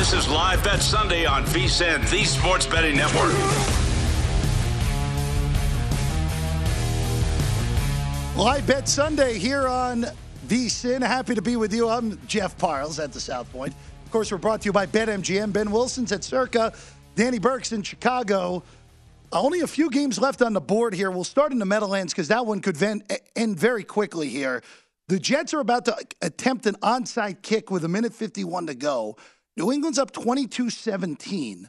This is Live Bet Sunday on VSIN, the Sports Betting Network. Live Bet Sunday here on VSIN. Happy to be with you. I'm Jeff Parles at the South Point. Of course, we're brought to you by BetMGM. Ben Wilson's at Circa. Danny Burke's in Chicago. Uh, only a few games left on the board here. We'll start in the Meadowlands because that one could end very quickly here. The Jets are about to attempt an onside kick with a minute 51 to go. New England's up 22 17.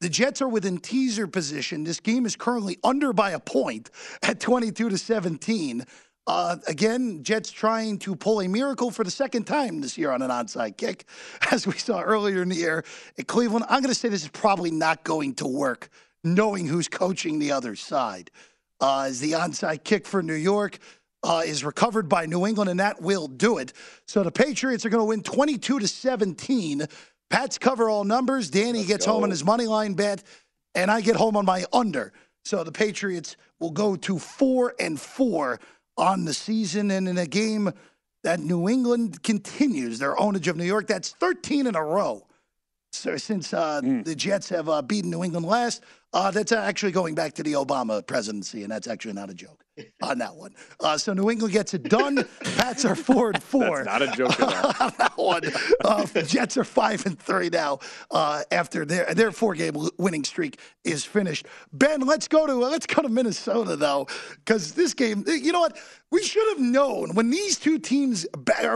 The Jets are within teaser position. This game is currently under by a point at 22 to 17. Uh, again, Jets trying to pull a miracle for the second time this year on an onside kick, as we saw earlier in the year at Cleveland. I'm going to say this is probably not going to work, knowing who's coaching the other side. Uh, the onside kick for New York uh, is recovered by New England, and that will do it. So the Patriots are going to win 22 to 17. Pats cover all numbers. Danny Let's gets go. home on his money line bet, and I get home on my under. So the Patriots will go to four and four on the season. And in a game that New England continues their ownage of New York, that's 13 in a row. So since uh, mm. the Jets have uh, beaten New England last, uh, that's actually going back to the Obama presidency, and that's actually not a joke on that one. Uh, so New England gets it done. Pats are four and four. That's not a joke at all. that one. Uh, Jets are five and three now uh, after their their four game winning streak is finished. Ben, let's go to let's go to Minnesota though, because this game, you know what, we should have known when these two teams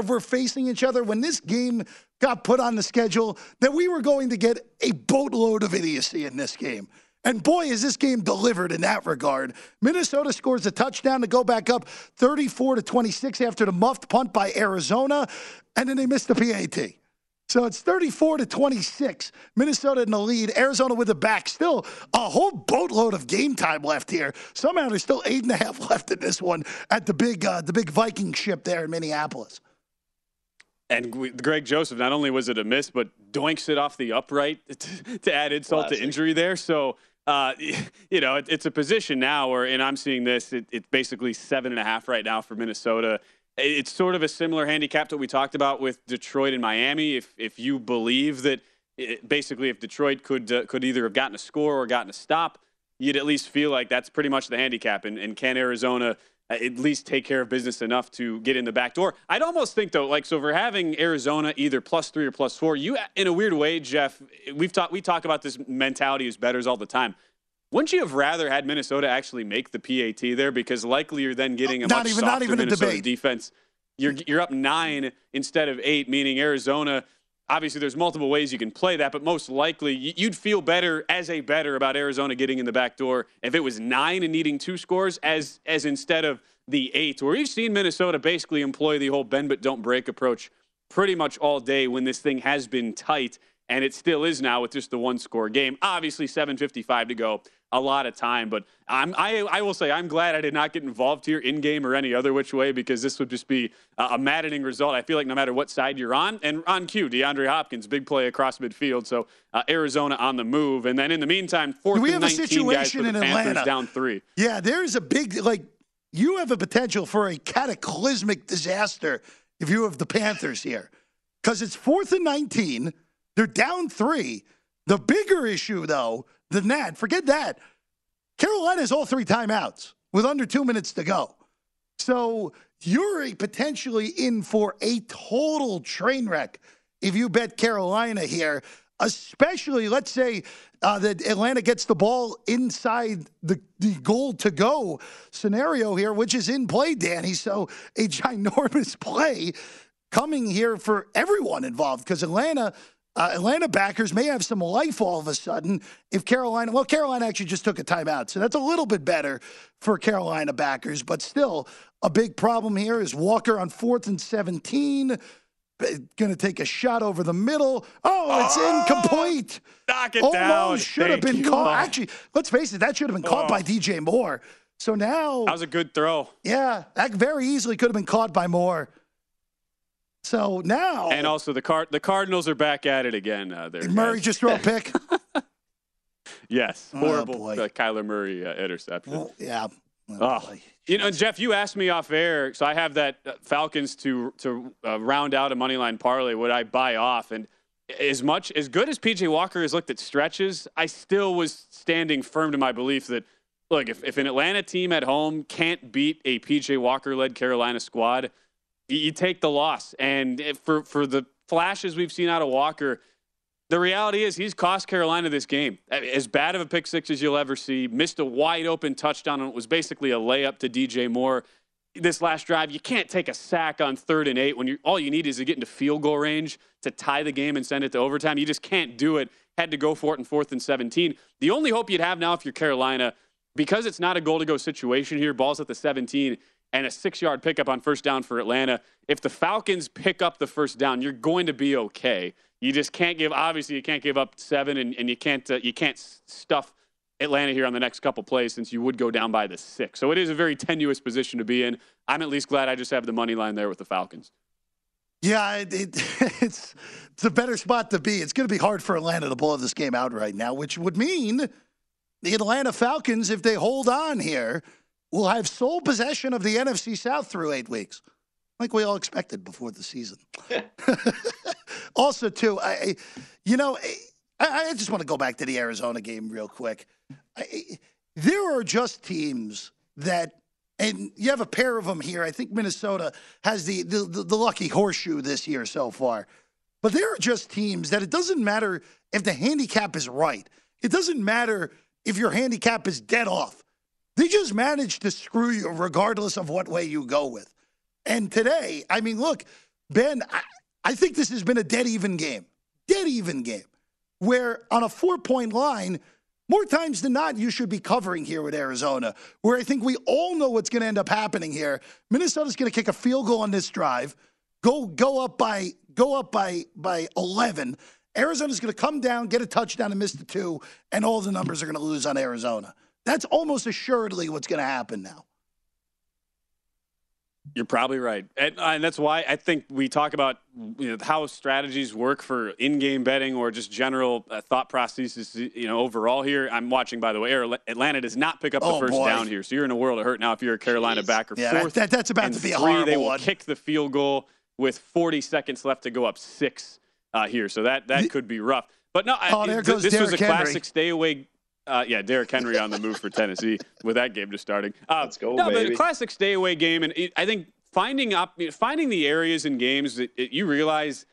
were facing each other when this game got put on the schedule that we were going to get a boatload of idiocy in this game. And boy, is this game delivered in that regard. Minnesota scores a touchdown to go back up 34 to 26 after the muffed punt by Arizona, and then they missed the PAT. So it's 34 to 26. Minnesota in the lead. Arizona with the back. Still a whole boatload of game time left here. Somehow there's still eight and a half left in this one at the big uh, the big Viking ship there in Minneapolis. And Greg Joseph, not only was it a miss, but doinks it off the upright to, to add insult Classic. to injury there. So, uh, you know, it, it's a position now where, and I'm seeing this, it, it's basically seven and a half right now for Minnesota. It's sort of a similar handicap to what we talked about with Detroit and Miami. If, if you believe that it, basically if Detroit could, uh, could either have gotten a score or gotten a stop, you'd at least feel like that's pretty much the handicap. And, and can Arizona – at least take care of business enough to get in the back door. I'd almost think though, like so, for having Arizona either plus three or plus four, you in a weird way, Jeff. We've talked we talk about this mentality as betters all the time. Wouldn't you have rather had Minnesota actually make the PAT there because likely you're then getting a not much even softer Minnesota defense You're you're up nine instead of eight, meaning Arizona. Obviously, there's multiple ways you can play that, but most likely you'd feel better as a better about Arizona getting in the back door if it was nine and needing two scores, as as instead of the eight. Where you've seen Minnesota basically employ the whole bend but don't break approach pretty much all day when this thing has been tight, and it still is now with just the one score game. Obviously, 7:55 to go, a lot of time, but I'm, I, I will say I'm glad I did not get involved here in game or any other which way because this would just be a maddening result. I feel like no matter what side you're on, and on cue, DeAndre Hopkins, big play across midfield, so uh, Arizona on the move, and then in the meantime, fourth we and have 19 a situation guys for the in Panthers Atlanta. down three. Yeah, there's a big like you have a potential for a cataclysmic disaster if you have the Panthers here. Because it's fourth and 19. They're down three. The bigger issue, though, than that, forget that. Carolina all three timeouts with under two minutes to go. So you're potentially in for a total train wreck if you bet Carolina here, especially, let's say, uh, that Atlanta gets the ball inside the, the goal to go scenario here, which is in play, Danny. So a ginormous play coming here for everyone involved because Atlanta. Uh, Atlanta backers may have some life all of a sudden if Carolina. Well, Carolina actually just took a timeout, so that's a little bit better for Carolina backers. But still, a big problem here is Walker on fourth and seventeen, going to take a shot over the middle. Oh, it's Oh, incomplete. Knock it Almost down. should have been you. caught. Actually, let's face it, that should have been caught Oh. by DJ Moore. So now, That was a good throw. yeah, that very easily could have been caught by Moore. So now, And also the card the Cardinals are back at it again. Uh, there, Murray just throw a pick? yes, Oh, horrible boy. uh, Kyler Murray uh, interception. Well, yeah. Oh, Oh. You know, Jeff, you asked me off air, so I have that uh, Falcons to to uh, round out a money line parlay. Would I buy off? And as much as good as PJ Walker has looked at stretches, I still was standing firm to my belief that look, if, if an Atlanta team at home can't beat a PJ Walker led Carolina squad, you, take the loss. And for for the flashes we've seen out of Walker, the reality is he's cost Carolina this game. As bad of a pick six as you'll ever see. Missed a wide open touchdown and it was basically a layup to DJ Moore. This last drive, you can't take a sack on third and eight when you all you need is to get into field goal range to tie the game and send it to overtime. You just can't do it. Had to go for it in fourth and 17. The only hope you'd have now if you're Carolina, because it's not a goal to go situation here, balls at the 17 and a six yard pickup on first down for Atlanta. If the Falcons pick up the first down, you're going to be okay. You just can't give. Obviously, you can't give up seven, and, and you can't uh, you can't stuff Atlanta here on the next couple plays since you would go down by the six. So it is a very tenuous position to be in. I'm at least glad I just have the money line there with the Falcons. Yeah, it, it, it's it's a better spot to be. It's going to be hard for Atlanta to blow this game out right now, which would mean the Atlanta Falcons, if they hold on here, will have sole possession of the NFC South through eight weeks, like we all expected before the season. also, too, I, you know, I, I just want to go back to the Arizona game real quick. I, there are just teams that and you have a pair of them here. I think Minnesota has the, the, the, the lucky horseshoe this year so far. But there are just teams that it doesn't matter if the handicap is right. It doesn't matter if your handicap is dead off. They just manage to screw you regardless of what way you go with. And today, I mean, look, Ben, I, I think this has been a dead even game. Dead even game. Where on a four point line, more times than not, you should be covering here with Arizona, where I think we all know what's going to end up happening here. Minnesota's going to kick a field goal on this drive, go go up by go up by by 11. Arizona's going to come down, get a touchdown, and miss the two, and all the numbers are going to lose on Arizona. That's almost assuredly what's going to happen now. You're probably right, and, uh, and that's why I think we talk about you know, how strategies work for in-game betting or just general uh, thought processes. You know, overall here, I'm watching. By the way, Atlanta does not pick up the Oh, first boy. down here, so you're in a world of hurt now if you're a Carolina backer. Yeah, Fourth that- that's about and to be a three, They will one. kick the field goal with 40 seconds left to go up six uh, here, so that that could be rough. But no, I- Oh, there th- this was a Henry. classic stay away. Uh, yeah, Derrick Henry on the move for Tennessee with that game just starting. Uh, Let's go, no, but baby. a classic stay away game, and it, I think finding up, finding the areas in games that that you realize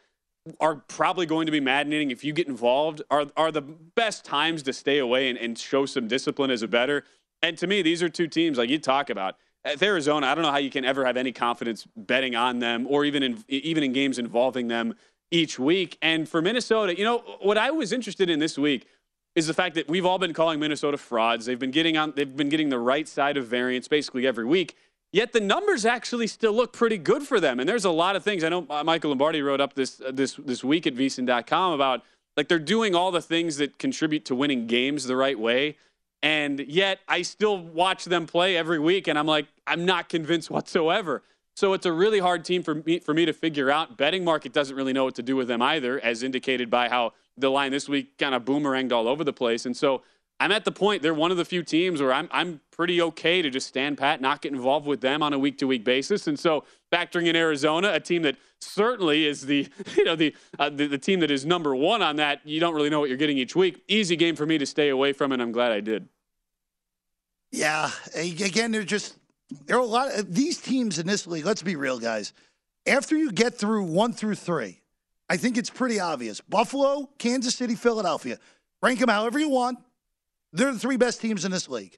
are probably going to be maddening if you get involved are are the best times to stay away and, and show some discipline as a better. And to me, these are two teams like you talk about. At Arizona, I don't know how you can ever have any confidence betting on them or even in even in games involving them each week. And for Minnesota, you know, what I was interested in this week is the fact that we've all been calling Minnesota frauds. They've been getting on they've been getting the right side of variance basically every week. Yet the numbers actually still look pretty good for them. And there's a lot of things. I know uh, Michael Lombardi wrote up this uh, this this week at vsin.com about like they're doing all the things that contribute to winning games the right way. And yet I still watch them play every week and I'm like I'm not convinced whatsoever. So it's a really hard team for me for me to figure out. Betting market doesn't really know what to do with them either, as indicated by how the line this week kind of boomeranged all over the place. And so I'm at the point they're one of the few teams where I'm I'm pretty okay to just stand pat, not get involved with them on a week to week basis. And so factoring in Arizona, a team that certainly is the you know the, uh, the, the team that is number one on that, you don't really know what you're getting each week. Easy game for me to stay away from, and I'm glad I did. Yeah, again, they're just there are a lot of these teams in this league. Let's be real, guys. After you get through one through three, I think it's pretty obvious. Buffalo, Kansas City, Philadelphia. Rank them however you want. They're the three best teams in this league.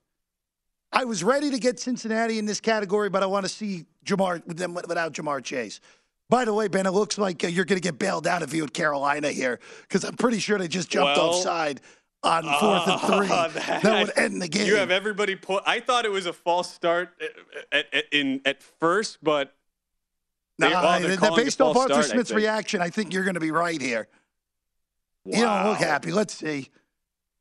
I was ready to get Cincinnati in this category, but I want to see Ja'Marr with them without Ja'Marr Chase. By the way, Ben, it looks like uh, you're going to get bailed out if you had Carolina here because I'm pretty sure they just jumped well, offside on fourth and three. Uh, that, that, would end the game. You have everybody put. I thought it was a false start at, at, in at first, but they, nah, well, based off Arthur start, Smith's I reaction, I think you're going to be right here. Wow. You don't look happy. Let's see.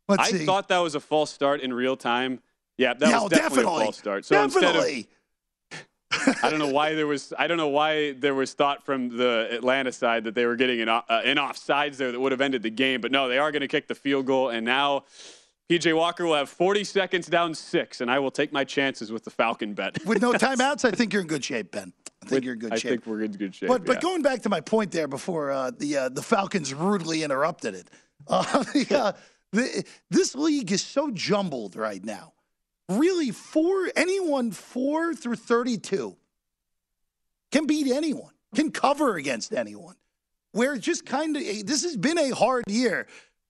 Let's I see. thought that was a false start in real time. Yeah, that no, was definitely, definitely, a false start. So definitely. instead of I don't know why there was I don't know why there was thought from the Atlanta side that they were getting an, uh, an offsides there that would have ended the game, but no, they are going to kick the field goal, and now PJ Walker will have 40 seconds down six, and I will take my chances with the Falcon bet. with no timeouts, I think you're in good shape, Ben. I think with, you're in good I shape. Think we're in good shape. But yeah. going back to my point there before uh, the uh, the Falcons rudely interrupted it, uh, the, uh, the, this league is so jumbled right now really four anyone four through 32 can beat anyone can cover against anyone where it's just kind of this has been a hard year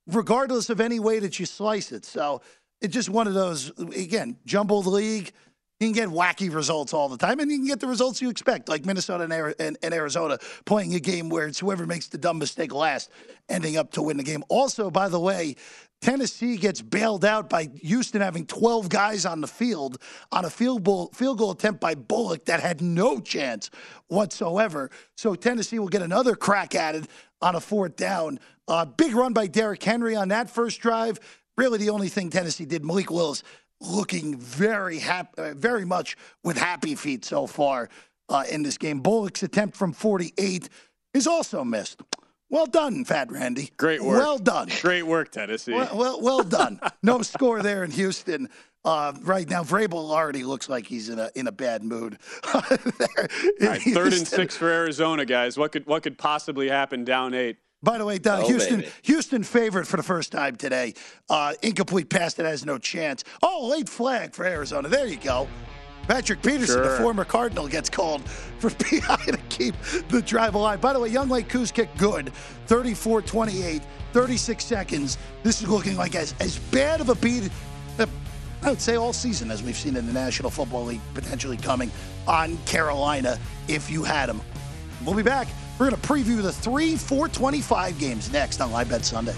regardless of any way that you slice it so it's just one of those again jumbled league you can get wacky results all the time, and you can get the results you expect, like Minnesota and, Arizona playing a game where it's whoever makes the dumb mistake last ending up to win the game. Also, by the way, Tennessee gets bailed out by Houston having 12 guys on the field on a field goal, field goal attempt by Bullock that had no chance whatsoever. So Tennessee will get another crack at it on a fourth down. Uh, big run by Derrick Henry on that first drive. Really, the only thing Tennessee did, Malik Willis looking very happy, uh, very much with happy feet so far uh, in this game. Bullock's attempt from 48 is also missed. Well done, Fat Randy. Great work. Well done. Great work, Tennessee. Well, well, well done. no score there in Houston. Uh, right now, Vrabel already looks like he's in a in a bad mood. right, third and six for Arizona, guys. What could what could possibly happen down eight? By the way, oh, Houston baby. Houston favored for the first time today. Uh, incomplete pass that has no chance. Oh, late flag for Arizona. There you go. Patrick Peterson, sure. the former Cardinal, gets called for PI to keep the drive alive. By the way, Younghoe Koo's kick good, 34 28, 36 seconds. This is looking like as, as bad of a beat, uh, I would say all season, as we've seen in the National Football League, potentially coming on Carolina if you had them. We'll be back. We're going to preview the three 425 games next on Live Bet Sunday.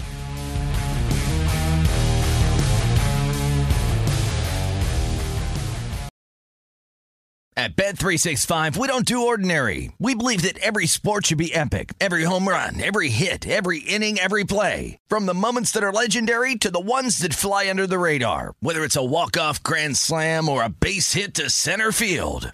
At Bet365, we don't do ordinary. We believe that every sport should be epic. Every home run, every hit, every inning, every play. From the moments that are legendary to the ones that fly under the radar. Whether it's a walk-off grand slam or a base hit to center field.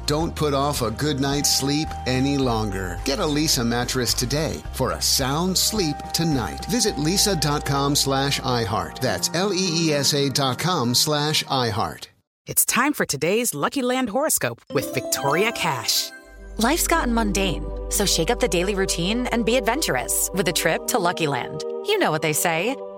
Don't put off a good night's sleep any longer. Get a Leesa mattress today for a sound sleep tonight. Visit leesa.com slash iHeart. That's L-E-E-S-A dot com slash iHeart. It's time for today's Lucky Land horoscope with Victoria Cash. Life's gotten mundane, so shake up the daily routine and be adventurous with a trip to Lucky Land. You know what they say.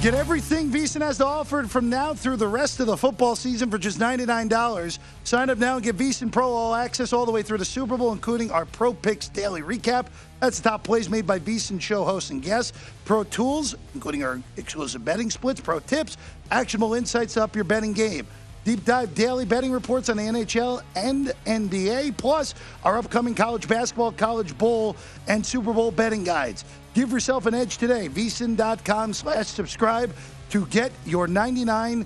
Get everything VSIN has to offer from now through the rest of the football season for just $99. Sign up now and get VSIN Pro All Access all the way through the Super Bowl, including our Pro Picks daily recap. That's the top plays made by VSIN show hosts and guests. Pro tools, including our exclusive betting splits, pro tips, actionable insights to up your betting game. Deep dive daily betting reports on the NHL and NBA, plus our upcoming college basketball, college bowl, and Super Bowl betting guides. Give yourself an edge today. VSIN.com slash subscribe to get your $99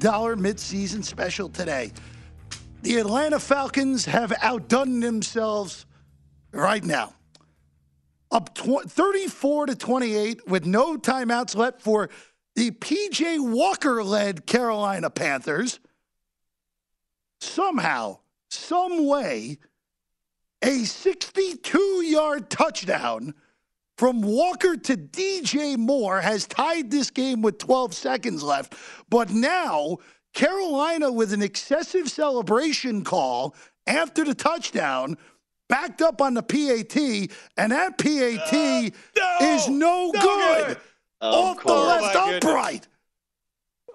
midseason special today. The Atlanta Falcons have outdone themselves right now. Up tw- 34 to 28 with no timeouts left for the PJ Walker led Carolina Panthers. Somehow, some way, a 62 yard touchdown from Walker to DJ Moore has tied this game with 12 seconds left. But now, Carolina with an excessive celebration call after the touchdown, backed up on the PAT, and that PAT uh, no, is no, no good, good. off the left oh, upright.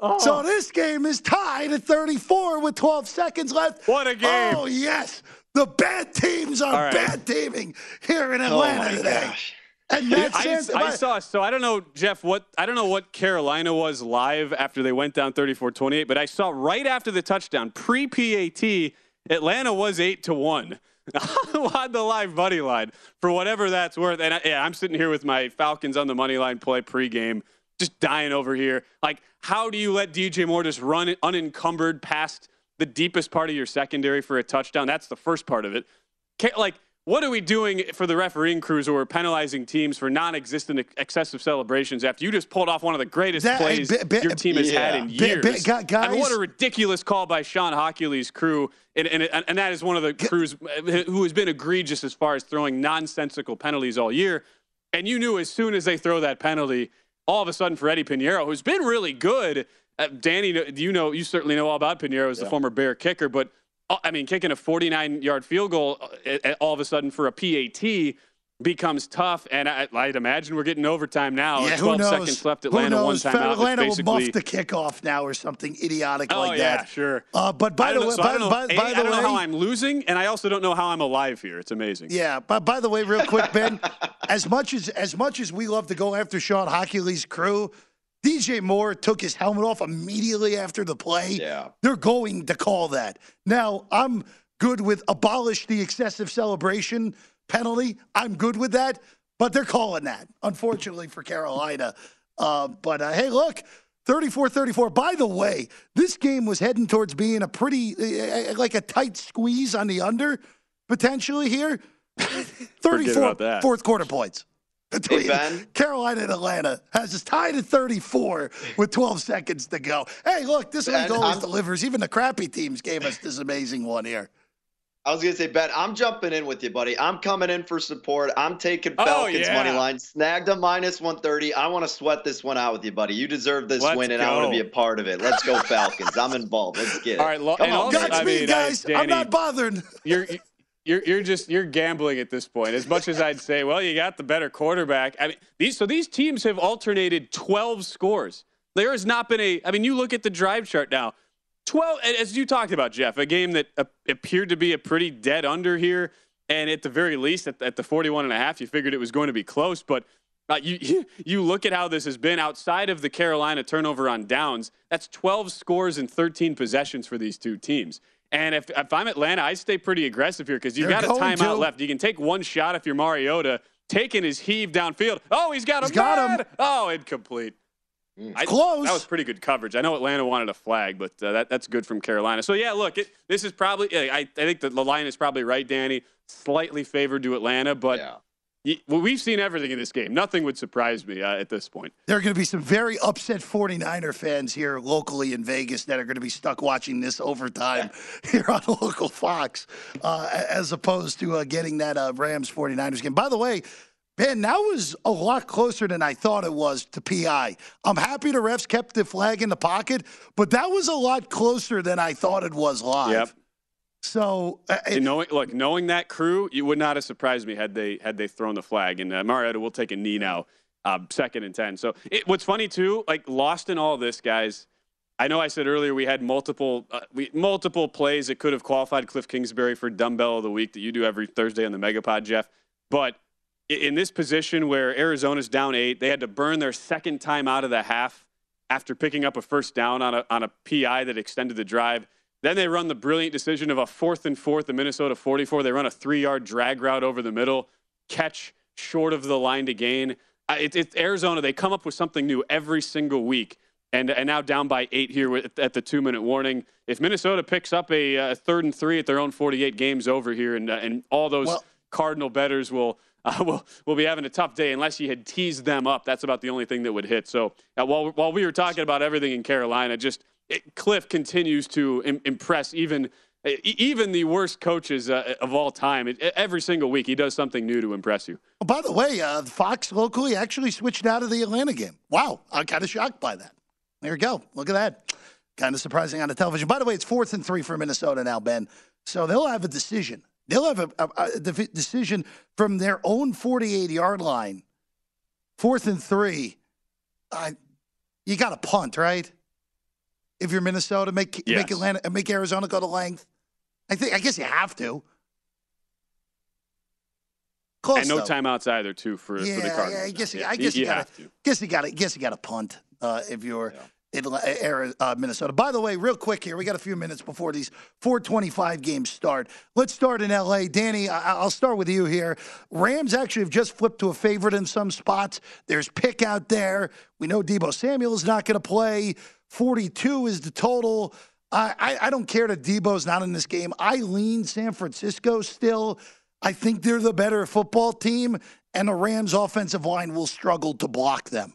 Oh. So this game is tied at 34 with 12 seconds left. What a game. Oh, yes. The bad teams are right. bad teaming here in oh, Atlanta oh today. Gosh. And Matt I, I, saw. So I don't know, Jeff. What I don't know what Carolina was live after they went down 34-28, but I saw right after the touchdown, pre PAT, Atlanta was eight to one on the live buddy line for whatever that's worth. And I, yeah, I'm sitting here with my Falcons on the money line play pregame just dying over here. Like, how do you let DJ Moore just run unencumbered past the deepest part of your secondary for a touchdown? That's the first part of it. Like, what are we doing for the refereeing crews who are penalizing teams for non-existent excessive celebrations after you just pulled off one of the greatest that, plays be, be, your team has yeah. had in years? Be, guys, I mean, what a ridiculous call by Shawn Hochuli's crew, and, and, and that is one of the crews uh, who has been egregious as far as throwing nonsensical penalties all year. And you knew as soon as they throw that penalty – all of a sudden for Eddy Piñeiro, who's been really good. Uh, Danny, you know, you certainly know all about Piñeiro as yeah. the former Bear kicker, but uh, I mean, kicking a 49 yard field goal uh, all of a sudden for a PAT becomes tough. And I, would imagine we're getting overtime now. Yeah, 12 seconds left. Atlanta one time out. Atlanta will muff the kickoff now or something idiotic like that. oh, like yeah, that. sure. Uh, but by the way, so by, by, by, I don't know how I'm losing, and I also don't know how I'm alive here. It's amazing. Yeah, but by the way, real quick, Ben, as much as as much as we love to go after Shawn Hochuli's crew. DJ Moore took his helmet off immediately after the play. Yeah. They're going to call that. Now, I'm good with abolish the excessive celebration penalty. I'm good with that but they're calling that, unfortunately for Carolina. Uh, but uh, hey, look, 34 34. By the way, this game was heading towards being a pretty, uh, like a tight squeeze on the under potentially here. 34 fourth quarter points. between Ben. Carolina and Atlanta has us tied at 34 with 12 seconds to go. Hey, look, this Ben, league always I'm- delivers. Even the crappy teams gave us this amazing one here. I was gonna say, Ben, I'm jumping in with you, buddy. I'm coming in for support. I'm taking Oh, Falcons yeah. money line. Snagged a minus 130. I want to sweat this one out with you, buddy. You deserve this Let's win, and I want to be a part of it. Let's go Falcons. I'm involved. Let's get it. All right, lo- Come on, also- baby. I Godspeed, mean, I- guys. I'm not bothered. you're you're you're just you're gambling at this point. As much as I'd say, well, you got the better quarterback. I mean, these so these teams have alternated 12 scores. There has not been a. I mean, you look at the drive chart now. 12 as you talked about, Jeff, a game that uh, appeared to be a pretty dead under here, and at the very least, at, at the 41 and a half, you figured it was going to be close, but. Uh, you you look at how this has been outside of the Carolina turnover on downs. That's 12 scores and 13 possessions for these two teams. And if, if I'm Atlanta, I stay pretty aggressive here because you've They're got a timeout to. left. You can take one shot if you're Mariota, taking his heave downfield. Oh, he's got him. He's got him. Oh, incomplete. I- close. That was pretty good coverage. I know Atlanta wanted a flag, but uh, that, that's good from Carolina. So, yeah, look, it, this is probably, yeah, I, I think the, the line is probably right, Danny. Slightly favored to Atlanta, but Yeah. y- well, we've seen everything in this game. Nothing would surprise me uh, at this point. There are going to be some very upset 49er fans here locally in Vegas that are going to be stuck watching this overtime here on local Fox uh, as opposed to uh, getting that uh, Rams 49ers game. By the way, Ben, that was a lot closer than I thought it was to PI. I'm happy the refs kept the flag in the pocket, but that was a lot closer than I thought it was live. Yep. So, uh, knowing, look, knowing that crew, you would not have surprised me had they had they thrown the flag. And uh, Mariota will take a knee now, uh, second and ten. So it, what's funny too, like lost in all this, guys. I know I said earlier we had multiple uh, we, multiple plays that could have qualified Cliff Kingsbury for dumbbell of the week that you do every Thursday on the Megapod, Jeff. But in this position where Arizona's down eight, they had to burn their second time out of the half after picking up a first down on a on a PI that extended the drive. Then they run the brilliant decision of a fourth and fourth, the Minnesota 44. They run a three yard drag route over the middle, catch short of the line to gain. Uh, it, it's Arizona. They come up with something new every single week. And, and now down by eight here with, at the two minute warning. If Minnesota picks up a, uh third and three at their own 48 games over here, and, uh, and all those Well- Cardinal betters will, uh, will will be having a tough day unless you had teased them up. That's about the only thing that would hit. So uh, while while we were talking about everything in Carolina, just it, Cliff continues to Im- impress even e- even the worst coaches uh, of all time. It, every single week, he does something new to impress you. Oh, by the way, uh, Fox locally actually switched out of the Atlanta game. Wow, I'm kind of shocked by that. There you go. Look at that. Kind of surprising on the television. By the way, it's fourth and three for Minnesota now, Ben. So they'll have a decision. They'll have a, a, a decision from their own 48 yard line. Fourth and three. Uh, you got to punt, right? If you're Minnesota, make Yes. make Atlanta, make Arizona go to length. I think. I guess you have to. Close, and no though. timeouts either, too, for, Yeah, for the Cardinals. yeah, I guess Yeah, I guess you, gotta have to. guess you gotta guess you gotta punt uh, if you're Ari- uh, Minnesota. By the way, real quick here, we got a few minutes before these 425 games start. Let's start in LA. Danny, I- I'll start with you here. Rams actually have just flipped to a favorite in some spots. There's pick out there. We know Deebo Samuel is not going to play. 42 is the total. I, I, I don't care that Deebo's not in this game. I lean San Francisco still. I think they're the better football team, and the Rams' offensive line will struggle to block them.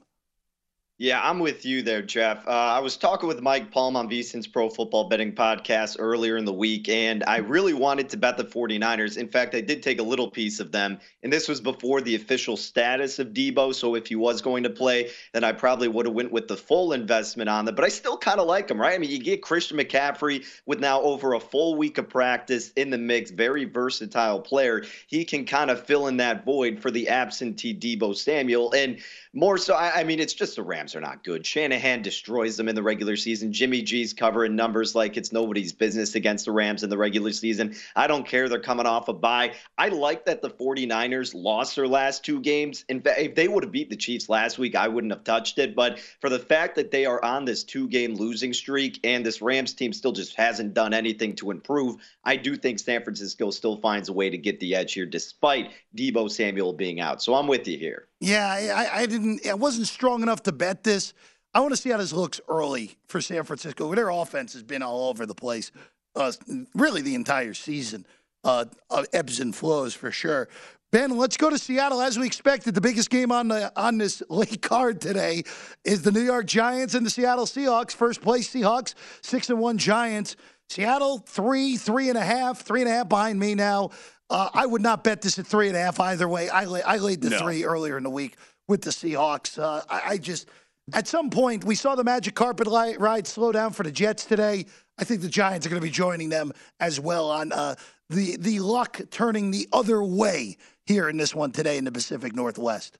Yeah, I'm with you there, Jeff. Uh, I was talking with Mike Palm on VSIN's Pro Football Betting Podcast earlier in the week, and I really wanted to bet the 49ers. In fact, I did take a little piece of them, and this was before the official status of Deebo. So if he was going to play, then I probably would have went with the full investment on them. But I still kind of like him, right? I mean, you get Christian McCaffrey with now over a full week of practice in the mix, very versatile player. He can kind of fill in that void for the absentee Deebo Samuel, and more so, I, I mean, it's just a Rams are not good. Shanahan destroys them in the regular season. Jimmy G's covering numbers like it's nobody's business against the Rams in the regular season. I don't care. They're coming off a bye. I like that the 49ers lost their last two games. In fact, if they would have beat the Chiefs last week, I wouldn't have touched it. But for the fact that they are on this two game losing streak and this Rams team still just hasn't done anything to improve, I do think San Francisco still finds a way to get the edge here despite Deebo Samuel being out. So I'm with you here. Yeah, I, I- didn't. I wasn't strong enough to bet this. I want to see how this looks early for San Francisco. Their offense has been all over the place, uh, really the entire season. Uh, ebbs and flows for sure. Ben, let's go to Seattle as we expected. The biggest game on the on this late card today is the New York Giants and the Seattle Seahawks. First place Seahawks, six and one Giants. Seattle three, three and a half, three and a half behind me now. Uh, I would not bet this at three and a half either way. I, lay, I laid the no. three earlier in the week with the Seahawks. Uh, I, I, just, at some point, we saw the magic carpet ride slow down for the Jets today. I think the Giants are going to be joining them as well on uh, the the luck turning the other way here in this one today in the Pacific Northwest.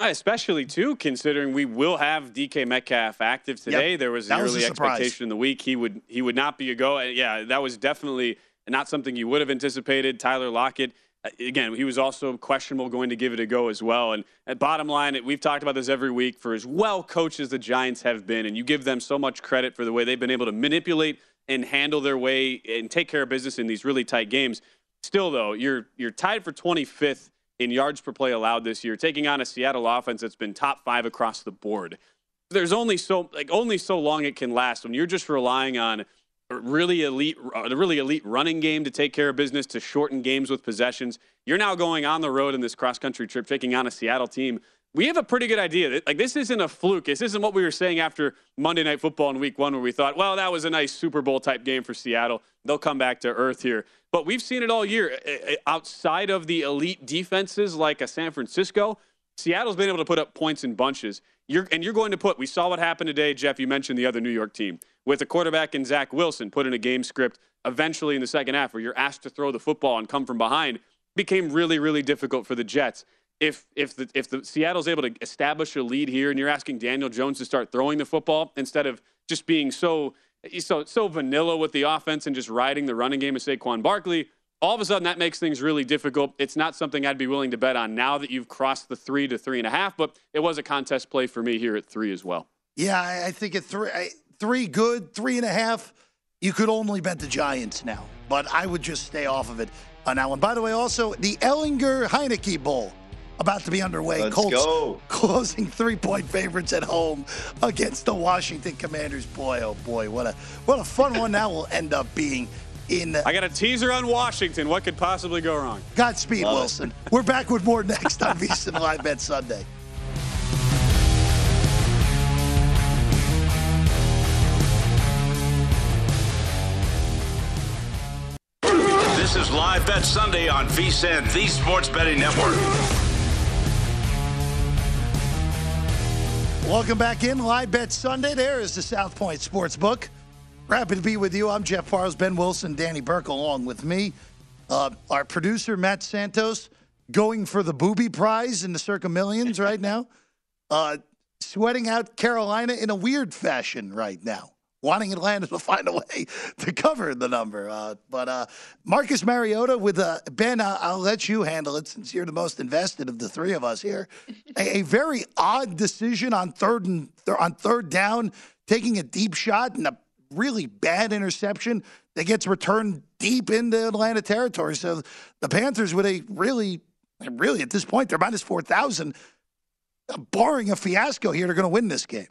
Especially too, considering we will have DK Metcalf active today. Yep. There was an early expectation in the week he would he would not be a go. Yeah, that was definitely not something you would have anticipated. Tyler Lockett uh, again, he was also questionable going to give it a go as well. And at bottom line, we've talked about this every week for as well coached as the Giants have been, and you give them so much credit for the way they've been able to manipulate and handle their way and take care of business in these really tight games. Still, though, you're you're tied for 25th in yards per play allowed this year, taking on a Seattle offense that's been top five across the board. There's only so like only so long it can last when you're just relying on really elite, a really elite running game to take care of business, to shorten games with possessions. You're now going on the road in this cross country trip, taking on a Seattle team. We have a pretty good idea. that Like this isn't a fluke. This isn't what we were saying after Monday Night Football in Week One, where we thought, well, that was a nice Super Bowl type game for Seattle. They'll come back to earth here. But we've seen it all year. Eh, eh, eh, outside of the elite defenses like a San Francisco, Seattle's been able to put up points in bunches. You're, and you're going to put. We saw what happened today, Jeff. You mentioned the other New York team with a quarterback in Zach Wilson put in a game script eventually in the second half where you're asked to throw the football and come from behind became really, really difficult for the Jets. If if the if the Seattle's able to establish a lead here and you're asking Daniel Jones to start throwing the football instead of just being so so so vanilla with the offense and just riding the running game of Saquon Barkley, all of a sudden that makes things really difficult. It's not something I'd be willing to bet on now that you've crossed the three to three and a half, but it was a contest play for me here at three as well. Yeah, I think at three. I, three good, three and a half, you could only bet the Giants now. But I would just stay off of it on that one. By the way, also the Ehlinger Heinicke Bowl about to be underway. Let's Colts go. closing three point favorites at home against the Washington Commanders. Boy, oh boy, what a what a fun one that will end up being. In I got a teaser on Washington. What could possibly go wrong? Godspeed, Love Wilson. It. We're back with more next on VSiN Live Bet Sunday. Bet Sunday on VSiN, the Sports Betting Network. Welcome back in Live Bet Sunday. There is the South Point Sports Book. Happy to be with you. I'm Jeff Parles, Ben Wilson, Danny Burke, along with me. Uh, our producer Matt Santos going for the booby prize in the Circa Millions right now. Uh, sweating out Carolina in a weird fashion right now wanting Atlanta to find a way to cover the number. Uh, but uh, Marcus Mariota with uh, Ben, I'll let you handle it since you're the most invested of the three of us here. a, a, very odd decision on third and th- on third down, taking a deep shot and a really bad interception that gets returned deep into Atlanta territory. So the Panthers with a really, really at this point they're minus four thousand. Barring a fiasco here, they're going to win this game.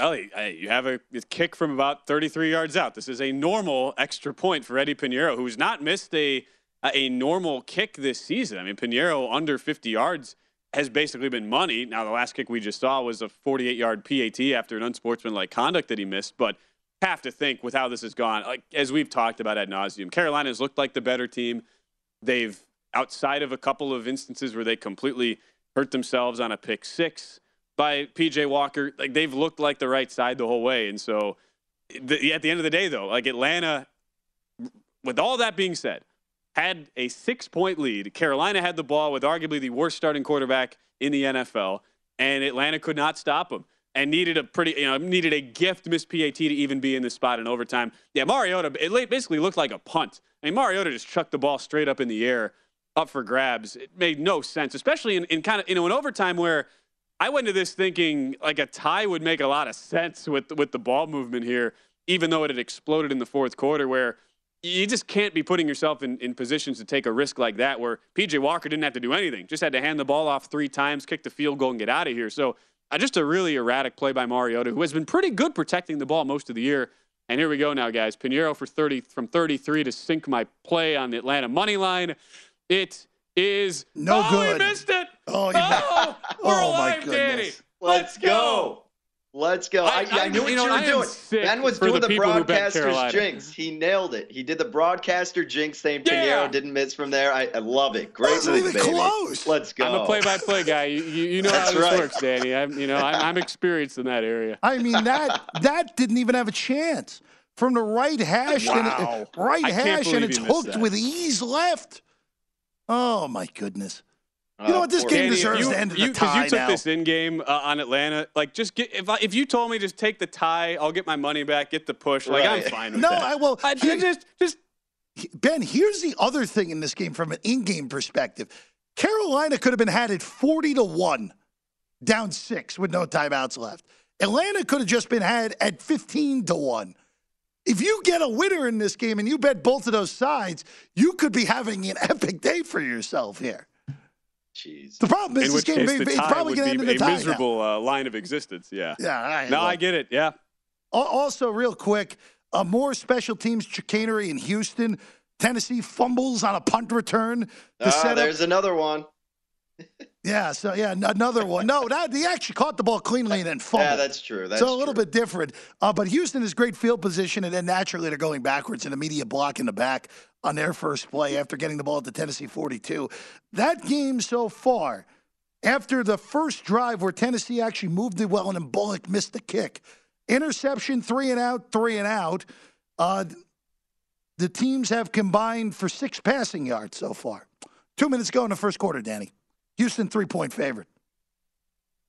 Oh, you have a kick from about 33 yards out. This is a normal extra point for Eddy Piñeiro, who's not missed a a normal kick this season. I mean, Piñeiro under 50 yards has basically been money. Now, the last kick we just saw was a 48 yard PAT after an unsportsmanlike conduct that he missed, but have to think with how this has gone. Like as we've talked about ad nauseum, Carolina's looked like the better team. They've outside of a couple of instances where they completely hurt themselves on a pick six by PJ Walker. Like they've looked like the right side the whole way. And so the, at the end of the day, though, like Atlanta, with all that being said, had a six point lead. Carolina had the ball with arguably the worst starting quarterback in the NFL, and Atlanta could not stop him and needed a pretty, you know, needed a gift miss PAT to even be in this spot in overtime. Yeah, Mariota, it basically looked like a punt. I mean, Mariota just chucked the ball straight up in the air, up for grabs. It made no sense, especially in, in kind of, you know, an overtime where – I went to this thinking like a tie would make a lot of sense with with the ball movement here, even though it had exploded in the fourth quarter, where you just can't be putting yourself in, in positions to take a risk like that, where PJ Walker didn't have to do anything, just had to hand the ball off three times, kick the field goal, and get out of here. So uh, just a really erratic play by Mariota, who has been pretty good protecting the ball most of the year. And here we go now, guys. Piñeiro for 30 from 33 to sink my play on the Atlanta money line. It is no oh, good. We missed it. Oh, oh we're oh alive, Danny. Let's go. Let's go. I, I, I knew what you, know, were doing. Ben was doing the, the broadcaster's jinx. He nailed it. He did the broadcaster jinx saying yeah. Piñeiro didn't miss from there. I, I love it. Great Wasn't move, baby. close. Let's go. I'm a play-by-play guy. You, you, you know how this right. works, Danny. I'm, you know, I'm, I'm experienced in that area. I mean that that didn't even have a chance from the right hash. Wow. And, right I hash, and it's hooked that. with ease left. Oh my goodness! You know Uh, what? This game Danny, deserves you, to end in you, a 'cause tie you took now. this in game uh, on Atlanta. Like, just get if I, if you told me just take the tie, I'll get my money back, get the push. Like, I'm Right. fine with No, that. I will. I Here- just just Ben, here's the other thing in this game from an in-game perspective. Carolina could have been had at 40 to 1, down 6 with no timeouts left. Atlanta could have just been had at 15 to 1. If you get a winner in this game and you bet both of those sides, you could be having an epic day for yourself here. Jeez. The problem is in this game case the it's probably would going to end in be a a tie now. miserable uh, line of existence. Yeah. Yeah, I, No, I get it. Yeah. Also, real quick, uh, more special teams chicanery in Houston. Tennessee fumbles on a punt return to Ah, set up there's another one. Yeah, so yeah, n- another one. No, that he actually caught the ball cleanly and then fumbled. Yeah, that's true. That's so a little true. bit different. Uh, but Houston is great field position, and then naturally they're going backwards and immediate block in the back on their first play after getting the ball at the Tennessee 42. That game so far, after the first drive where Tennessee actually moved it well and then Bullock missed the kick, interception, three and out, three and out. Uh, the teams have combined for six passing yards so far. Two minutes ago in the first quarter, Danny. Houston three point favorite.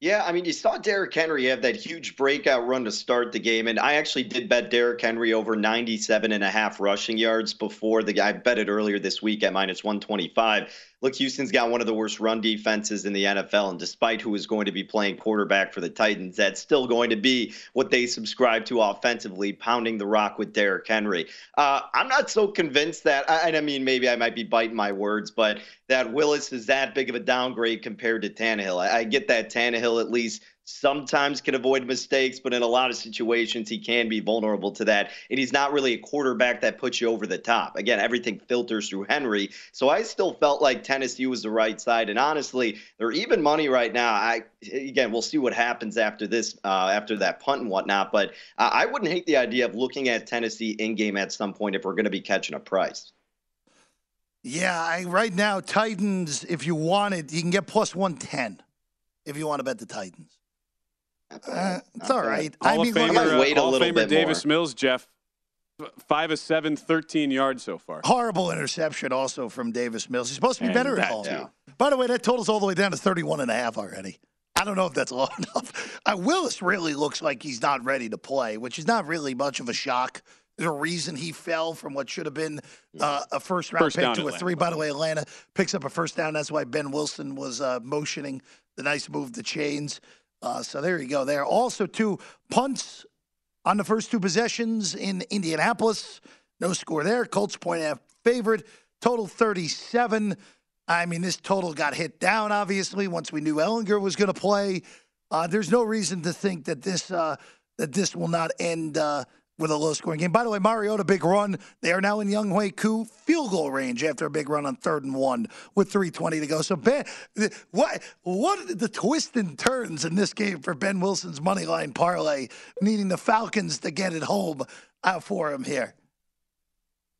Yeah, I mean, you saw Derrick Henry have that huge breakout run to start the game, and I actually did bet Derrick Henry over 97 and a half rushing yards before the I bet it earlier this week at minus 125. Look, Houston's got one of the worst run defenses in the NFL, and despite who is going to be playing quarterback for the Titans, that's still going to be what they subscribe to offensively, pounding the rock with Derrick Henry. Uh, I'm not so convinced that, and I mean, maybe I might be biting my words, but that Willis is that big of a downgrade compared to Tannehill. I, I get that Tannehill at least sometimes can avoid mistakes, but in a lot of situations, he can be vulnerable to that. And he's not really a quarterback that puts you over the top. Again, everything filters through Henry. So I still felt like Tennessee was the right side. And honestly, they're even money right now. I again, we'll see what happens after this, uh, after that punt and whatnot. But uh, I wouldn't hate the idea of looking at Tennessee in game at some point if we're going to be catching a price. Yeah, I, right now, Titans, if you want it, you can get plus 110 if you want to bet the Titans. Uh, it's all right. I Hall mean, of Famer, might wait a Hall little Famer bit Davis Mills, Jeff, f- five of seven, 13 yards so far. horrible interception also from Davis Mills. He's supposed to be And better at that home. too. By the way, that totals all the way down to 31 and a half already. I don't know if that's low enough. Uh, Willis really looks like he's not ready to play, which is not really much of a shock. There's a reason he fell from what should have been uh, a first round First pick down to a three. By the way, Atlanta picks up a first down. That's why Ben Wilson was uh, motioning the nice move to chains. Uh, so there you go. There also two punts on the first two possessions in Indianapolis. No score there. Colts point half favorite. Total 37. I mean, this total got hit down, obviously, once we knew Ehlinger was going to play. Uh, there's no reason to think that this uh, that this will not end uh, with a low scoring game. By the way, Mariota, big run. They are now in Younghoe Koo field goal range after a big run on third and one with 3.20 to go. So, Ben, what, what are the twists and turns in this game for Ben Wilson's money line parlay, needing the Falcons to get it home out for him here?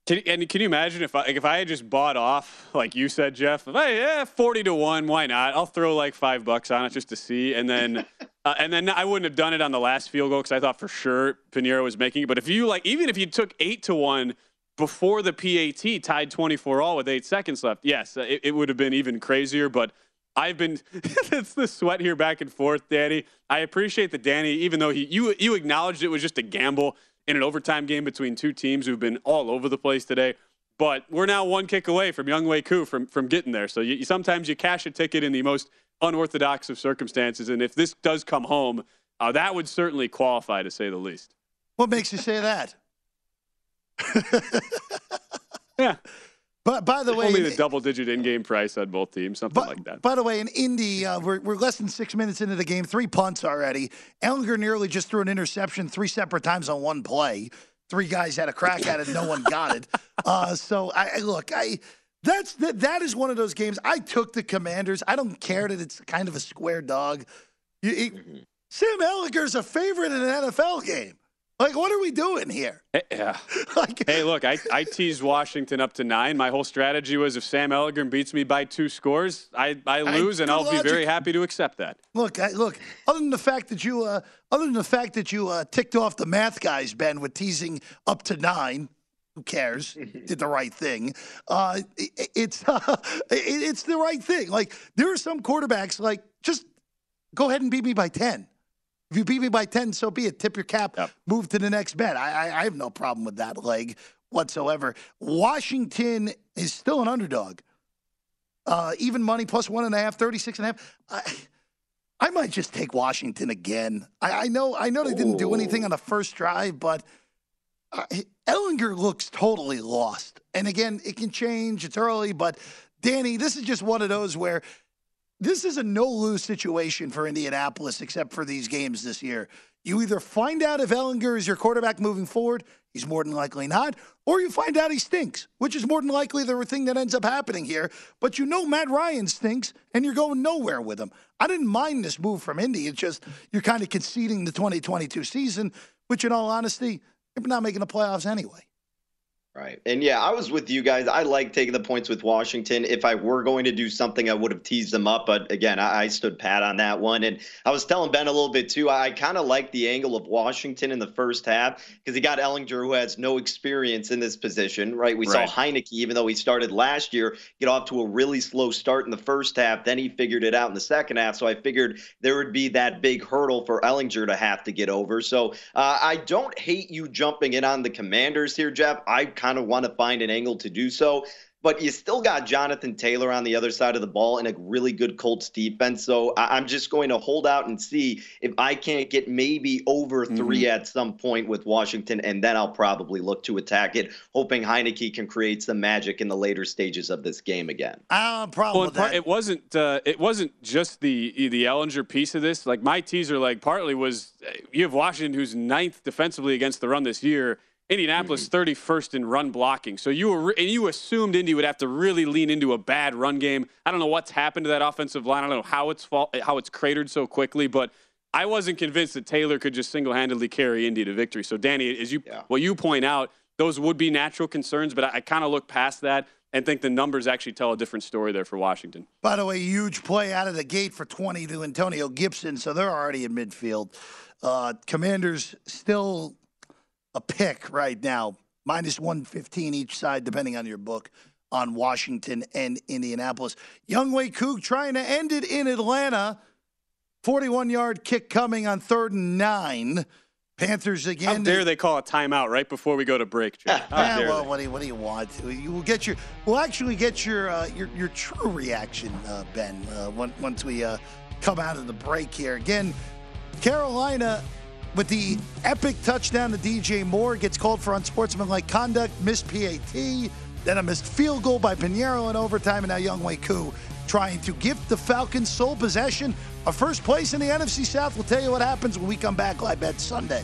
Can, and can you imagine if I like if I had just bought off like you said, Jeff? If I yeah, forty to one, why not? I'll throw like five bucks on it just to see, and then uh, and then I wouldn't have done it on the last field goal because I thought for sure Piñeiro was making it. But if you like, even if you took eight to one before the PAT tied twenty four all with eight seconds left, yes, uh, it, it would have been even crazier. But I've been it's the sweat here back and forth, Danny. I appreciate that Danny, even though he you you acknowledged it was just a gamble in an overtime game between two teams who've been all over the place today. But we're now one kick away from Younghoe Koo from from getting there. So you, sometimes you cash a ticket in the most unorthodox of circumstances, and if this does come home, uh, that would certainly qualify to say the least. What makes you say that? Yeah. But by the way, Only the double-digit in-game price on both teams, something like that. By the way, in Indy, uh, we're, we're less than six minutes into the game, three punts already. Ehlinger nearly just threw an interception three separate times on one play. Three guys had a crack at it, no one got it. Uh, so I look, I That's that. That is one of those games. I took the Commanders. I don't care that it's kind of a square dog. You, it, mm-hmm. Sam a favorite in an NFL game. Like, what are we doing here? Yeah. like, hey, look, I, I teased Washington up to nine. My whole strategy was if Sam Ehlinger beats me by two scores, I, I lose, I, and I'll logic. be very happy to accept that. Look, I, look. Other than the fact that you, uh, other than the fact that you uh, ticked off the math guys, Ben, with teasing up to nine. Who cares? Did the right thing. Uh, it, it's uh, it, it's the right thing. Like there are some quarterbacks like just go ahead and beat me by ten. If you beat me by 10, so be it. Tip your cap, yep. move to the next bet. I, I, I have no problem with that leg whatsoever. Washington is still an underdog. Uh, even money plus one and a half, 36 and a half. I, I might just take Washington again. I, I know I know they didn't do anything on the first drive, but uh, Ehlinger looks totally lost. And again, it can change. It's early, but Danny, this is just one of those where this is a no lose situation for Indianapolis, except for these games this year. You either find out if Ehlinger is your quarterback moving forward, he's more than likely not, or you find out he stinks, which is more than likely the thing that ends up happening here. But you know Matt Ryan stinks, and you're going nowhere with him. I didn't mind this move from Indy. It's just you're kind of conceding the 2022 season, which, in all honesty, you're not making the playoffs anyway. Right. And yeah, I was with you guys. I like taking the points with Washington. If I were going to do something, I would have teased them up. But again, I, I stood pat on that one. And I was telling Ben a little bit too. I, I kind of like the angle of Washington in the first half because he got Ehlinger, who has no experience in this position, right? We right. saw Heinicke, even though he started last year, get off to a really slow start in the first half. Then he figured it out in the second half. So I figured there would be that big hurdle for Ehlinger to have to get over. So uh, I don't hate you jumping in on the commanders here, Jeff. I kind of want to find an angle to do so. But you still got Jonathan Taylor on the other side of the ball and a really good Colts defense. So I'm just going to hold out and see if I can't get maybe over 3 mm-hmm. at some point with Washington, and then I'll probably look to attack it, hoping Heinicke can create some magic in the later stages of this game again. I don't problem well, with that. It wasn't. Uh, it wasn't just the the Ehlinger piece of this. Like my teaser, like partly was uh, you have Washington, who's ninth defensively against the run this year Indianapolis mm-hmm. 31st in run blocking. So you were and you assumed Indy would have to really lean into a bad run game. I don't know what's happened to that offensive line. I don't know how it's how it's cratered so quickly, but I wasn't convinced that Taylor could just single-handedly carry Indy to victory. So Danny, as you yeah. what you point out, those would be natural concerns, but I, I kind of look past that and think the numbers actually tell a different story there for Washington. By the way, huge play out of the gate for 20 to Antonio Gibson, so they're already in midfield. Uh, commanders still a pick right now, minus 115 each side, depending on your book, on Washington and Indianapolis. Younghoe Koo trying to end it in Atlanta. 41 yard kick coming on third and nine. Panthers again. How dare they call a timeout right before we go to break, yeah, well, what do, you, what do you want? You will get your, we'll actually get your uh, your, your true reaction, uh, Ben, uh, once we uh, come out of the break here. Again, Carolina with the epic touchdown to DJ Moore gets called for unsportsmanlike conduct, missed PAT, then a missed field goal by Piñeiro in overtime, and now Younghoe Koo trying to gift the Falcons sole possession of first place in the NFC South. We'll tell you what happens when we come back live bet Sunday.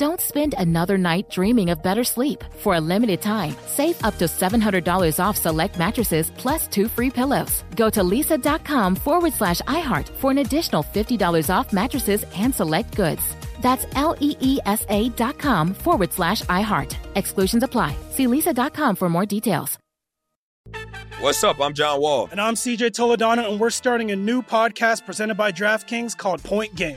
Don't spend another night dreaming of better sleep. For a limited time, save up to $700 off select mattresses plus two free pillows. Go to leesa.com forward slash iHeart for an additional $50 off mattresses and select goods. That's L E E S A dot com forward slash iHeart. Exclusions apply. See leesa.com for more details. What's up? I'm John Wall. And I'm CJ Toledano, and we're starting a new podcast presented by DraftKings called Point Game.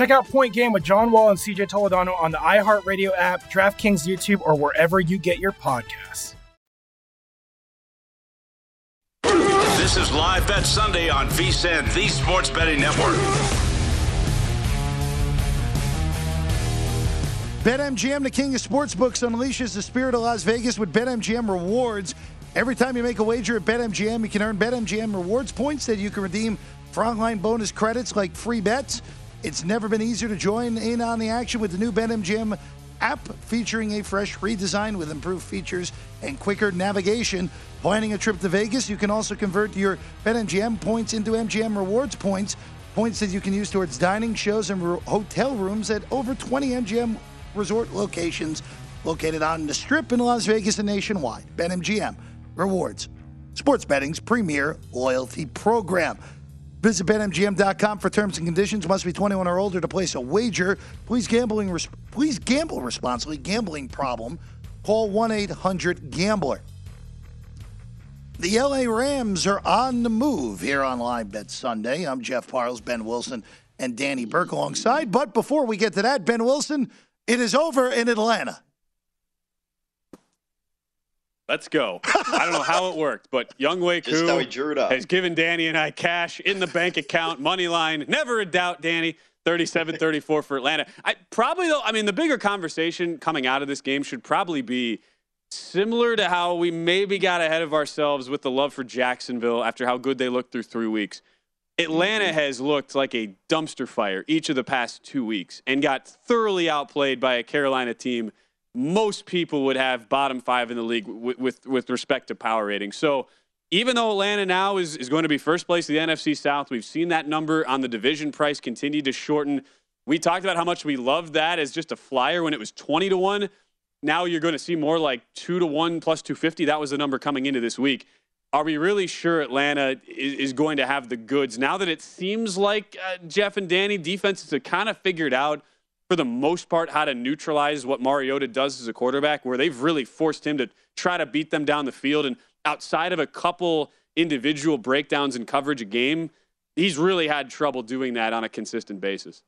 Check out Point Game with John Wall and CJ Toledano on the iHeartRadio app, DraftKings YouTube, or wherever you get your podcasts. This is Live Bet Sunday on VSIN, the Sports Betting Network. BetMGM, the king of sportsbooks, unleashes the spirit of Las Vegas with BetMGM rewards. Every time you make a wager at BetMGM, you can earn BetMGM rewards points that you can redeem for online bonus credits like free bets. It's never been easier to join in on the action with the new BetMGM app featuring a fresh redesign with improved features and quicker navigation. Planning a trip to Vegas, you can also convert your BetMGM points into MGM rewards points, points that you can use towards dining, shows, and ro- hotel rooms at over 20 MGM resort locations located on the Strip in Las Vegas and nationwide. BetMGM rewards sports betting's premier loyalty program. Visit BetMGM.com for terms and conditions. Must be 21 or older to place a wager. Please gambling. res- Please gamble responsibly. Gambling problem? Call 1-800-GAMBLER. The LA Rams are on the move here on Live Bet Sunday. I'm Jeff Parles, Ben Wilson, and Danny Burke alongside. But before we get to that, Ben Wilson, it is over in Atlanta. Let's go. I don't know how it worked, but Younghoe Koo how he drew it up. has given Danny and I cash in the bank account, money line. Never a doubt, Danny. 37 34 for Atlanta. I probably though, I mean, the bigger conversation coming out of this game should probably be similar to how we maybe got ahead of ourselves with the love for Jacksonville after how good they looked through three weeks. Atlanta mm-hmm. has looked like a dumpster fire each of the past two weeks and got thoroughly outplayed by a Carolina team most people would have bottom five in the league with, with, with respect to power rating. So even though Atlanta now is, is going to be first place the NFC South, we've seen that number on the division price continue to shorten. We talked about how much we loved that as just a flyer when it was 20 to 1. Now you're going to see more like 2 to 1 plus 250. That was the number coming into this week. Are we really sure Atlanta is, is going to have the goods now that it seems like uh, Jeff and Danny defenses have kind of figured out for the most part, how to neutralize what Mariota does as a quarterback, where they've really forced him to try to beat them down the field. And outside of a couple individual breakdowns in coverage a game, he's really had trouble doing that on a consistent basis.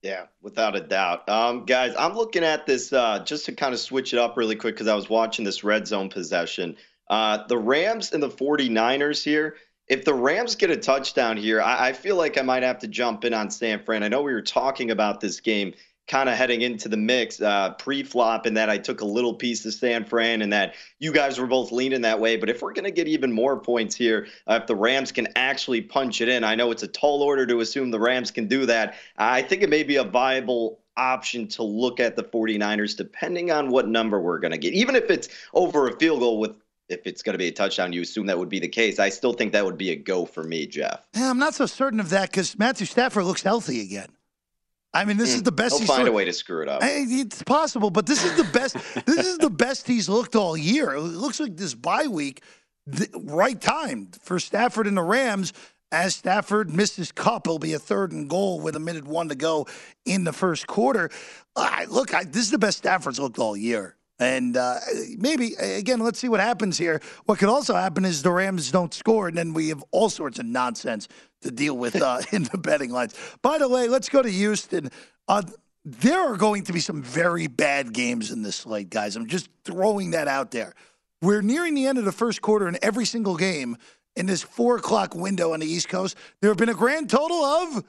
Yeah, without a doubt. Um, guys, I'm looking at this uh, just to kind of switch it up really quick because I was watching this red zone possession. Uh, the Rams and the 49ers here. If the Rams get a touchdown here, I, I feel like I might have to jump in on San Fran. I know we were talking about this game kind of heading into the mix uh, pre-flop and that I took a little piece of San Fran and that you guys were both leaning that way. But if we're going to get even more points here, uh, if the Rams can actually punch it in, I know it's a tall order to assume the Rams can do that. I think it may be a viable option to look at the 49ers depending on what number we're going to get. Even if it's over a field goal with if it's going to be a touchdown, you assume that would be the case. I still think that would be a go for me, Jeff. Yeah, I'm not so certain of that because Matthew Stafford looks healthy again. I mean, this mm, is the best. He'll find a way to screw it up. It's possible, but this is the best. this is the best he's looked all year. It looks like this bye week, the right time for Stafford and the Rams. As Stafford misses cup, it'll be a third and goal with a minute one to go in the first quarter. Uh, look, I, this is the best Stafford's looked all year. And uh, maybe, again, let's see what happens here. What could also happen is the Rams don't score, and then we have all sorts of nonsense to deal with uh, in the betting lines. By the way, let's go to Houston. Uh, there are going to be some very bad games in this slate, guys. I'm just throwing that out there. We're nearing the end of the first quarter in every single game in this four o'clock window on the East Coast. There have been a grand total of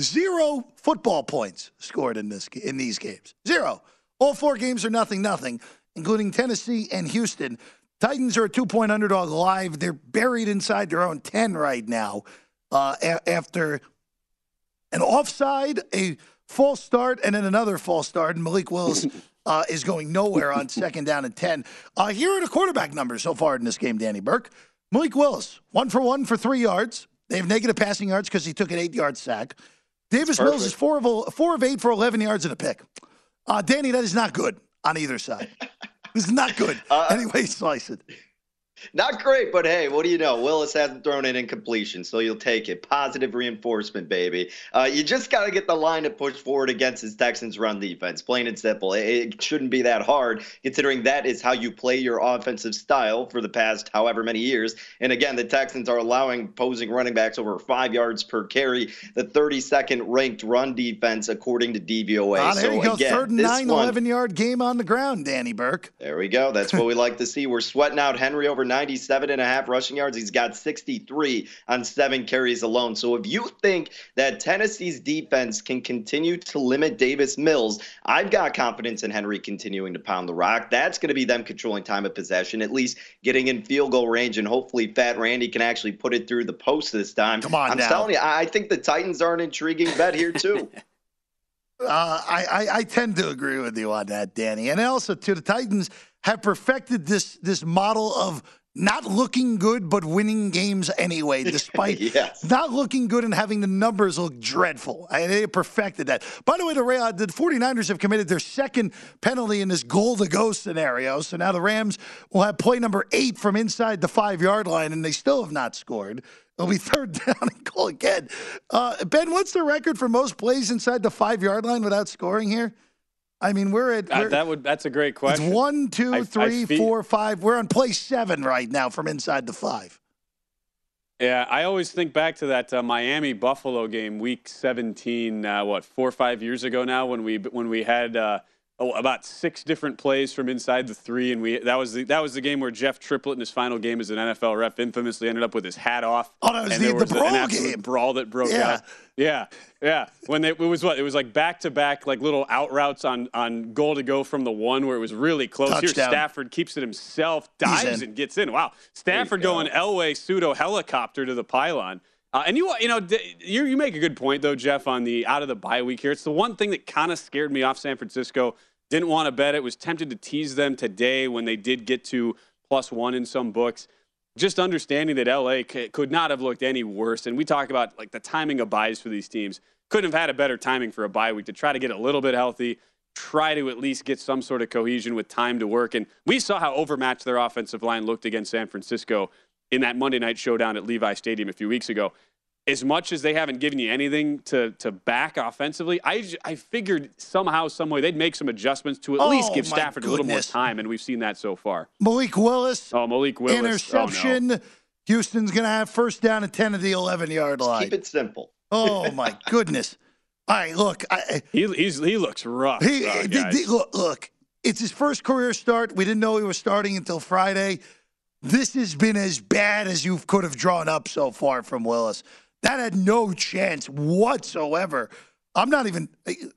zero football points scored in this in these games. Zero. All four games are nothing, nothing, including Tennessee and Houston. Titans are a two point underdog live. They're buried inside their own 10 right now uh, a- after an offside, a false start, and then another false start. And Malik Willis uh, is going nowhere on second down and 10. Uh, here are the quarterback numbers so far in this game, Danny Burke. Malik Willis, one for one for three yards. They have negative passing yards because he took an eight yard sack. Davis Mills is four of, four of eight for 11 yards and a pick. Uh, Danny, that is not good on either side. It's not good. Uh, anyway, slice it. Not great, but hey, what do you know? Willis hasn't thrown an incompletion, so you'll take it. Positive reinforcement, baby. Uh, you just got to get the line to push forward against his Texans' run defense. Plain and simple. It, it, shouldn't be that hard, considering that is how you play your offensive style for the past however many years. And again, the Texans are allowing posing running backs over five yards per carry, the 32nd ranked run defense according to DVOA. Ah, there so you go. Again, Third and nine, one, 11 yard game on the ground, Danny Burke. There we go. That's what we like to see. We're sweating out Henry over 97 and a half rushing yards. He's got 63 on seven carries alone. So if you think that Tennessee's defense can continue to limit Davis Mills, I've got confidence in Henry continuing to pound the rock. That's going to be them controlling time of possession, at least getting in field goal range, and hopefully Fat Randy can actually put it through the post this time. Come on, I'm now. telling you, I think the Titans are an intriguing bet here too. Uh, I, I, I, tend to agree with you on that, Danny. And also, to the Titans have perfected this this model of not looking good but winning games anyway, despite yes. not looking good and having the numbers look dreadful. I, they perfected that. By the way, the, uh, the 49ers have committed their second penalty in this goal to go scenario. So now the Rams will have play number eight from inside the five yard line, and they still have not scored. It'll be third down and goal again. Uh, ben, what's the record for most plays inside the five yard line without scoring here? I mean, we're at we're, that would that's a great question. It's one, two, I, three, I four, five. We're on play seven right now from inside the five. Yeah, I always think back to that uh, Miami Buffalo game, Week 17. Uh, what four or five years ago now, when we when we had uh, oh, about six different plays from inside the three, and we that was the, that was the game where Jeff Triplette in his final game as an NFL ref infamously ended up with his hat off. Oh, that was and the, there was the brawl an absolute game. brawl that broke yeah. out. Yeah, yeah. When they, it was what it was like back to back like little out routes on on goal to go from the one where it was really close. Touchdown. Here Stafford keeps it himself, dives and gets in. Wow, Stafford going Elway pseudo helicopter to the pylon. Uh, and you, you know, you, you make a good point though, Jeff, on the out of the bye week here. It's the one thing that kind of scared me off San Francisco didn't want to bet it. Was tempted to tease them today when they did get to plus one in some books. Just understanding that LA could not have looked any worse. And we talk about like the timing of buys for these teams. Couldn't have had a better timing for a bye week to try to get a little bit healthy, try to at least get some sort of cohesion with time to work. And we saw how overmatched their offensive line looked against San Francisco in that Monday night showdown at Levi Stadium a few weeks ago as much as they haven't given you anything to to back offensively, I, I figured somehow, some way they'd make some adjustments to at oh, least give Stafford goodness. a little more time, and we've seen that so far. Malik Willis. Oh, Malik Willis. Interception. Oh, no. Houston's going to have first down at 10 of the 11 yard line. Keep it simple. Oh, my goodness. All right, look. I, he, he's, he looks rough. He, uh, the, the, look, look, it's his first career start. We didn't know he was starting until Friday. This has been as bad as you could have drawn up so far from Willis. That had no chance whatsoever I'm not even.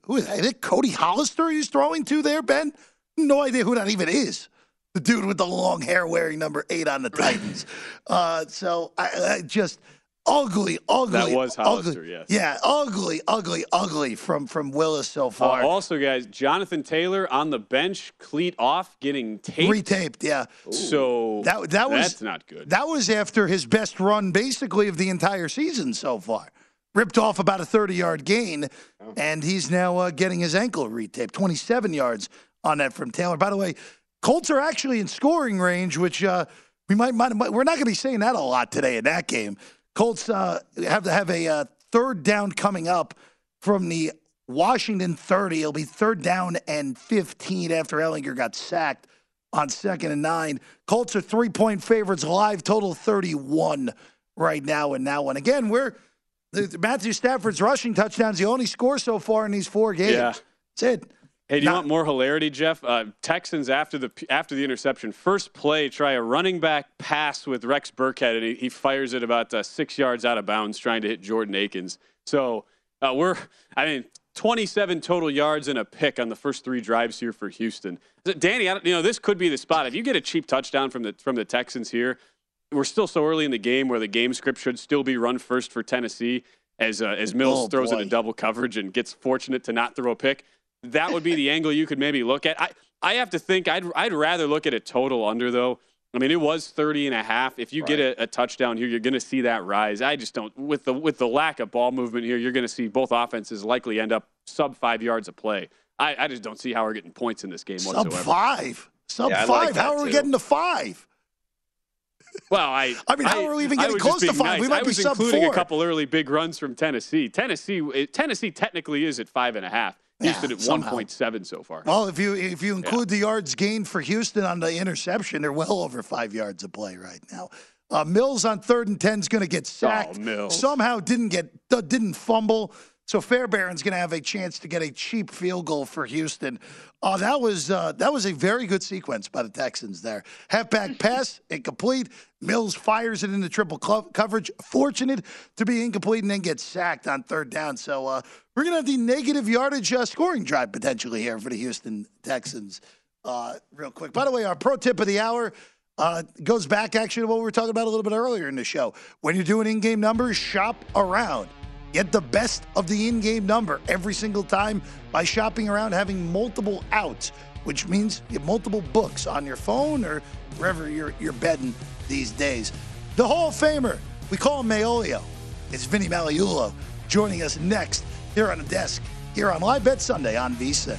Who is that? Is it Cody Hollister he's throwing to there, Ben? No idea who that even is. The dude with the long hair wearing number eight on the Titans. uh, so I, I just ugly, ugly. That was Hollister, ugly. yes. Yeah, ugly, ugly, ugly from from Willis so Uh, far. also, guys, Jonathan Taylor on the bench, cleat off, getting taped. Retaped, yeah. So That that was that's not good. That was after his best run, basically of the entire season so far. Ripped off about a 30 yard gain, and he's now uh, getting his ankle retaped. 27 yards on that from Taylor. By the way, Colts are actually in scoring range, which uh, we might, might, might- we're not going to be saying that a lot today in that game. Colts uh, have to have a uh, third down coming up from the Washington 30. It'll be third down and 15 after Ehlinger got sacked on second and nine. Colts are three point favorites, live total 31 right now in that one. Again, we're Matthew Stafford's rushing touchdowns, the only score so far in these four games. Yeah. That's it. Hey, do you Not- want more hilarity, Jeff? Uh, Texans after the after the interception, first play, try a running back pass with Rex Burkhead, and he, he fires it about uh, six yards out of bounds, trying to hit Jordan Akins. So uh, we're, I mean, 27 total yards and a pick on the first three drives here for Houston. Danny, I don't, you know this could be the spot. If you get a cheap touchdown from the from the Texans here, we're still so early in the game where the game script should still be run first for Tennessee as uh, as Mills Oh, throws boy. a double coverage and gets fortunate to not throw a pick. That would be the angle you could maybe look at. I, I have to think I'd, I'd rather look at a total under though. I mean, it was 30 and a half. If you get a, a touchdown here, you're going to see that rise. I just don't with the with the lack of ball movement here, you're going to see both offenses likely end up sub 5 yards of play. I, I just don't see how we're getting points in this game Sub whatsoever. five. Sub Yeah, five. like how are we too. getting to five? Well, I. I mean, how are we even getting close to being five? We nice. might I be was sub including four. a couple early big runs from Tennessee. Tennessee, Tennessee technically is at five and a half. Houston at one somehow. point seven so far. Well, if you if you include the yards gained for Houston on the interception, they're well over five yards of play right now. Uh, Mills on third and ten is going to get sacked. Oh, Mills. Somehow didn't get uh, didn't fumble. So Fairbairn's going to have a chance to get a cheap field goal for Houston. Uh, that was uh, that was a very good sequence by the Texans there. Halfback pass incomplete. Mills fires it into triple co- coverage. Fortunate to be incomplete and then gets sacked on third down. So uh, we're going to have the negative yardage uh, scoring drive potentially here for the Houston Texans. Uh, real quick. By the way, our pro tip of the hour uh, goes back actually to what we were talking about a little bit earlier in the show. When you're doing in-game numbers, shop around. Get the best of the in-game number every single time by shopping around, having multiple outs, which means you have multiple books on your phone or wherever you're you're betting these days. The Hall of Famer, we call him Maolio. It's Vinny Magliulo joining us next here on the desk here on Live Bet Sunday on VSIN.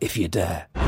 if you dare.